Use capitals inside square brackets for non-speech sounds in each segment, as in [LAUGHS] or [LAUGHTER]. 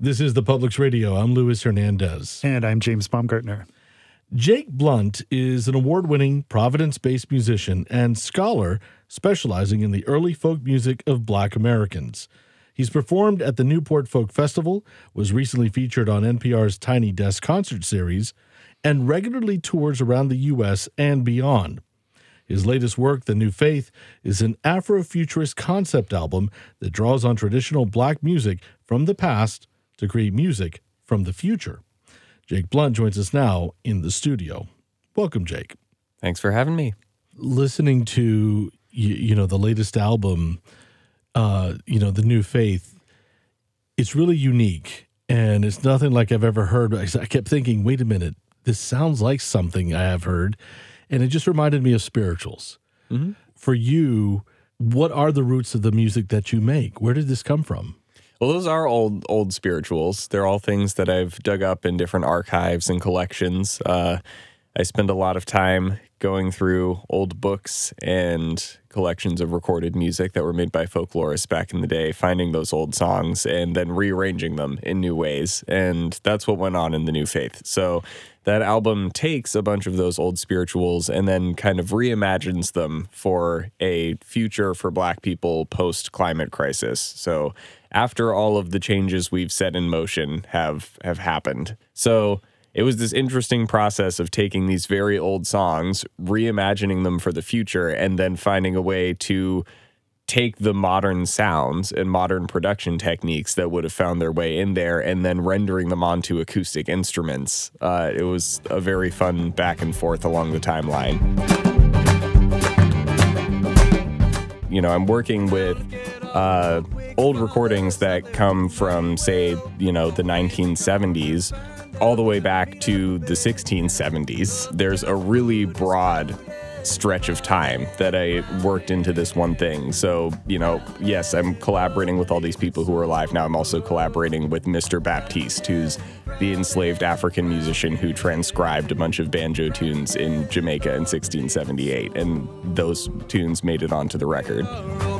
This is the Public's Radio. I'm Luis Hernandez. And I'm James Baumgartner. Jake Blount is an award winning Providence based musician and scholar specializing in the early folk music of Black Americans. He's performed at the Newport Folk Festival, was recently featured on NPR's Tiny Desk concert series, and regularly tours around the U.S. and beyond. His latest work, The New Faith, is an Afrofuturist concept album that draws on traditional black music from the past to create music from the future. Jake Blount joins us now in the studio. Welcome, Jake. Thanks for having me. Listening to you, you know the latest album, uh, you know the New Faith, it's really unique and it's nothing like I've ever heard. I kept thinking, wait a minute, this sounds like something I have heard, and it just reminded me of spirituals. Mm-hmm. For you, what are the roots of the music that you make? Where did this come from? Well, those are old old spirituals. They're all things that I've dug up in different archives and collections. Uh, I spend a lot of time going through old books and collections of recorded music that were made by folklorists back in the day, finding those old songs and then rearranging them in new ways. And that's what went on in the New Faith. So that album takes a bunch of those old spirituals and then kind of reimagines them for a future for Black people post climate crisis. So after all of the changes we've set in motion have have happened. So it was this interesting process of taking these very old songs, reimagining them for the future, and then finding a way to take the modern sounds and modern production techniques that would have found their way in there and then rendering them onto acoustic instruments. Uh, it was a very fun back and forth along the timeline. You know, I'm working with uh, old recordings that come from, say, you know, the 1970s all the way back to the 1670s. There's a really broad stretch of time that I worked into this one thing. So, you know, yes, I'm collaborating with all these people who are alive now. I'm also collaborating with Mr. Baptiste, who's the enslaved African musician who transcribed a bunch of banjo tunes in Jamaica in 1678. And those tunes made it onto the record.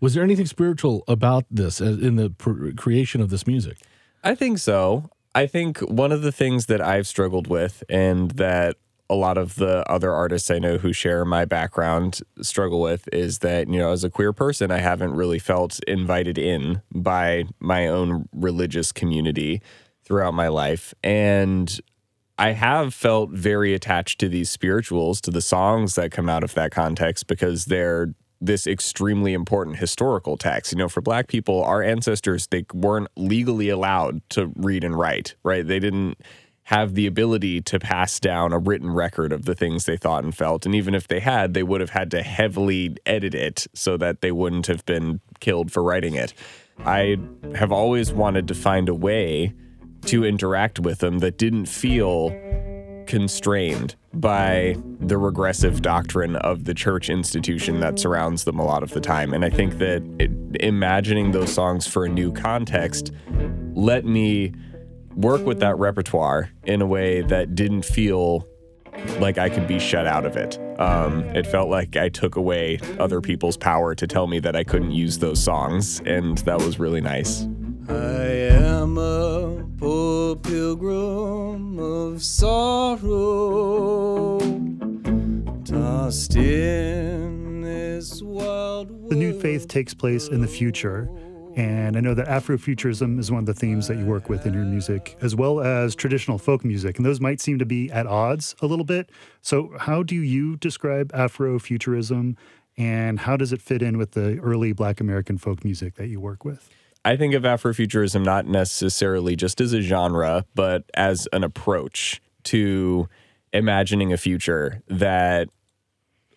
Was there anything spiritual about this uh, in the pr- creation of this music? I think so. I think one of the things that I've struggled with and that a lot of the other artists I know who share my background struggle with is that, you know, as a queer person, I haven't really felt invited in by my own religious community throughout my life. And I have felt very attached to these spirituals, to the songs that come out of that context, because they're this extremely important historical text. You know, for black people, our ancestors, they weren't legally allowed to read and write, right? They didn't have the ability to pass down a written record of the things they thought and felt. And even if they had, they would have had to heavily edit it so that they wouldn't have been killed for writing it. I have always wanted to find a way to interact with them that didn't feel constrained by the regressive doctrine of the church institution that surrounds them a lot of the time. And I think that it, imagining those songs for a new context let me work with that repertoire in a way that didn't feel like I could be shut out of it. Um, it felt like I took away other people's power to tell me that I couldn't use those songs, and that was really nice. Poor pilgrim of sorrow, tossed in this wild. The new faith takes place in the future. And I know that Afrofuturism is one of the themes that you work with in your music, as well as traditional folk music. And those might seem to be at odds a little bit. So, how do you describe Afrofuturism and how does it fit in with the early Black American folk music that you work with? I think of Afrofuturism not necessarily just as a genre, but as an approach to imagining a future that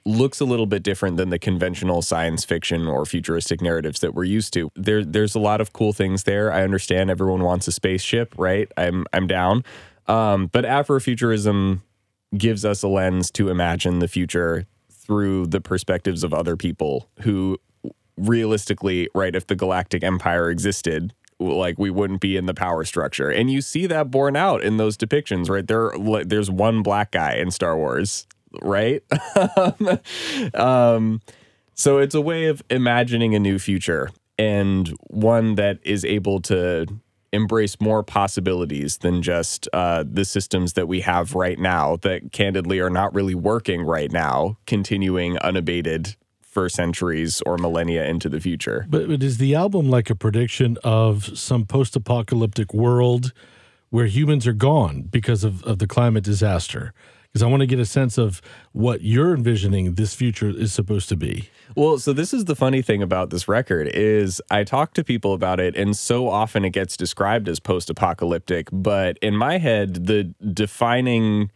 looks a little bit different than the conventional science fiction or futuristic narratives that we're used to. There, there's a lot of cool things there. I understand everyone wants a spaceship, right? I'm, I'm down. Um, but Afrofuturism gives us a lens to imagine the future through the perspectives of other people who realistically, right, if the galactic empire existed, like we wouldn't be in the power structure. And you see that borne out in those depictions, right? There there's one black guy in Star Wars, right? [LAUGHS] um, so it's a way of imagining a new future and one that is able to embrace more possibilities than just uh, the systems that we have right now that candidly are not really working right now, continuing unabated for centuries or millennia into the future. But, but is the album like a prediction of some post apocalyptic world where humans are gone because of, of the climate disaster? Because I want to get a sense of what you're envisioning this future is supposed to be. Well, so this is the funny thing about this record is I talk to people about it and so often it gets described as post-apocalyptic, but in my head the defining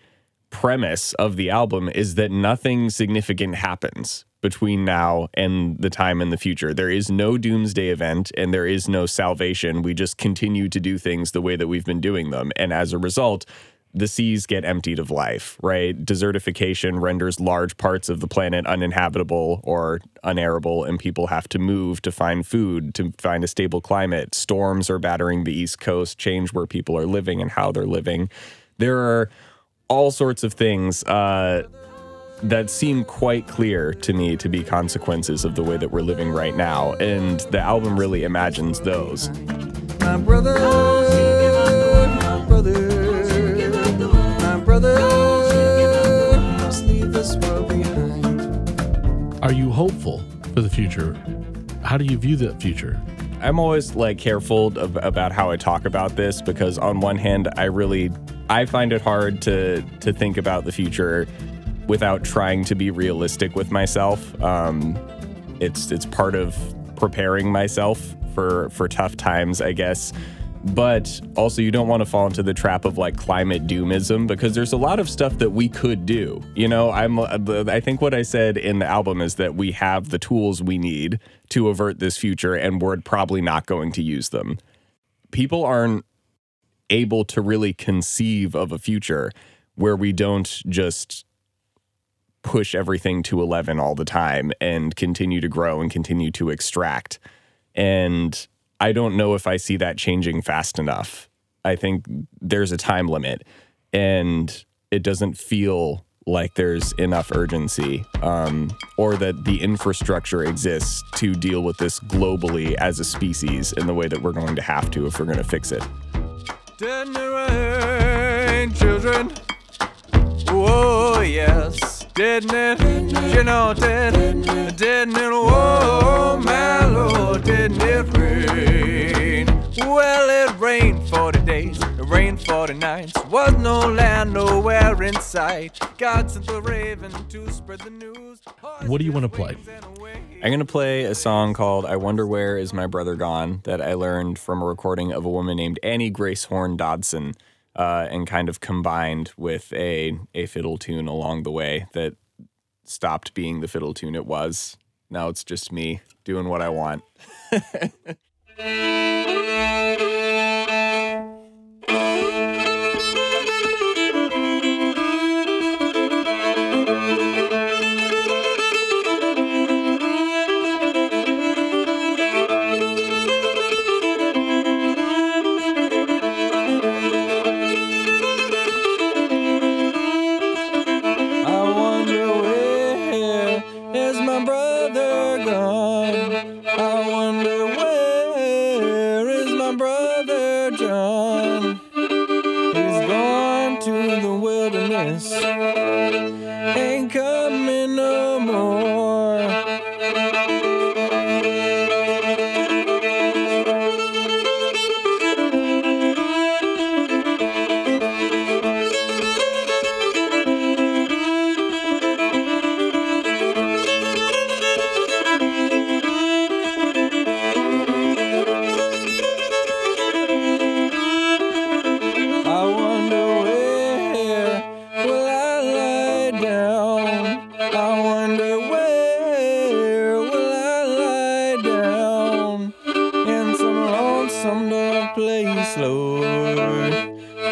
premise of the album is that nothing significant happens between now and the time in the future. There is no doomsday event and there is no salvation. We just continue to do things the way that we've been doing them. And as a result, the seas get emptied of life, right? Desertification renders large parts of the planet uninhabitable or unairable, and people have to move to find food, to find a stable climate. Storms are battering the East Coast, change where people are living and how they're living. There are all sorts of things uh, that seem quite clear to me to be consequences of the way that we're living right now. And the album really imagines those. My brother, my brother, my brother must leave this world behind. Are you hopeful for the future? How do you view the future? I'm always like careful of, about how I talk about this because on one hand, I really I find it hard to to think about the future without trying to be realistic with myself. Um, it's it's part of preparing myself for for tough times, I guess. But also, you don't want to fall into the trap of like climate doomism because there's a lot of stuff that we could do. You know, I'm I think what I said in the album is that we have the tools we need to avert this future, and we're probably not going to use them. People aren't able to really conceive of a future where we don't just push everything to 11 all the time and continue to grow and continue to extract. And I don't know if I see that changing fast enough. I think there's a time limit and it doesn't feel like there's enough urgency um, or that the infrastructure exists to deal with this globally as a species in the way that we're going to have to if we're going to fix it. Children? Whoa, yes. Didn't it? You know, did Didn't it? Whoa, my Lord, didn't it rain? Well, it rained 40 days, it rained 40 nights. Was no land nowhere in sight. God sent the raven to spread the news. What do you wanna play? I'm going to play a song called I Wonder Where Is My Brother Gone that I learned from a recording of a woman named Annie Grace Horn Dodson uh, and kind of combined with a, a fiddle tune along the way that stopped being the fiddle tune it was. Now it's just me doing what I want. [LAUGHS] brother John? He's gone to the wilderness,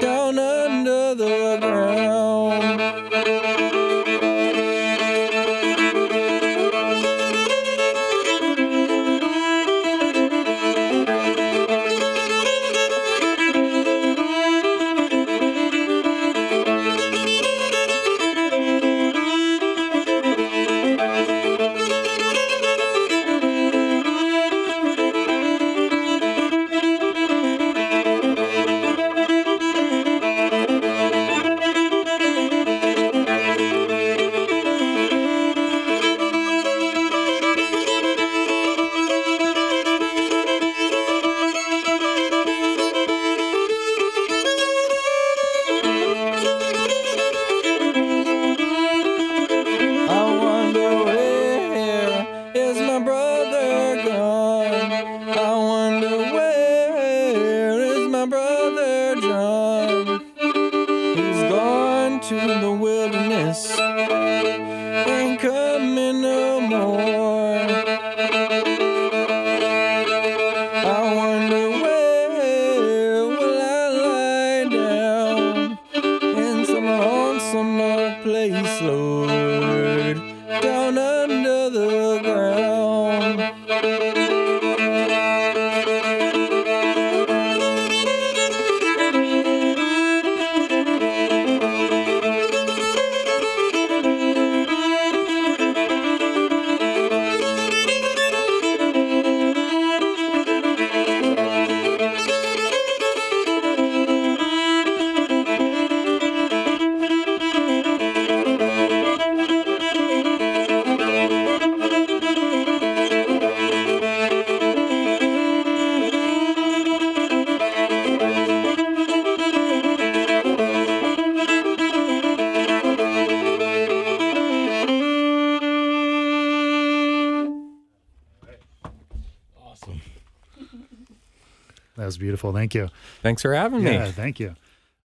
Don't know beautiful. Thank you. Thanks for having yeah, me. Yeah, thank you.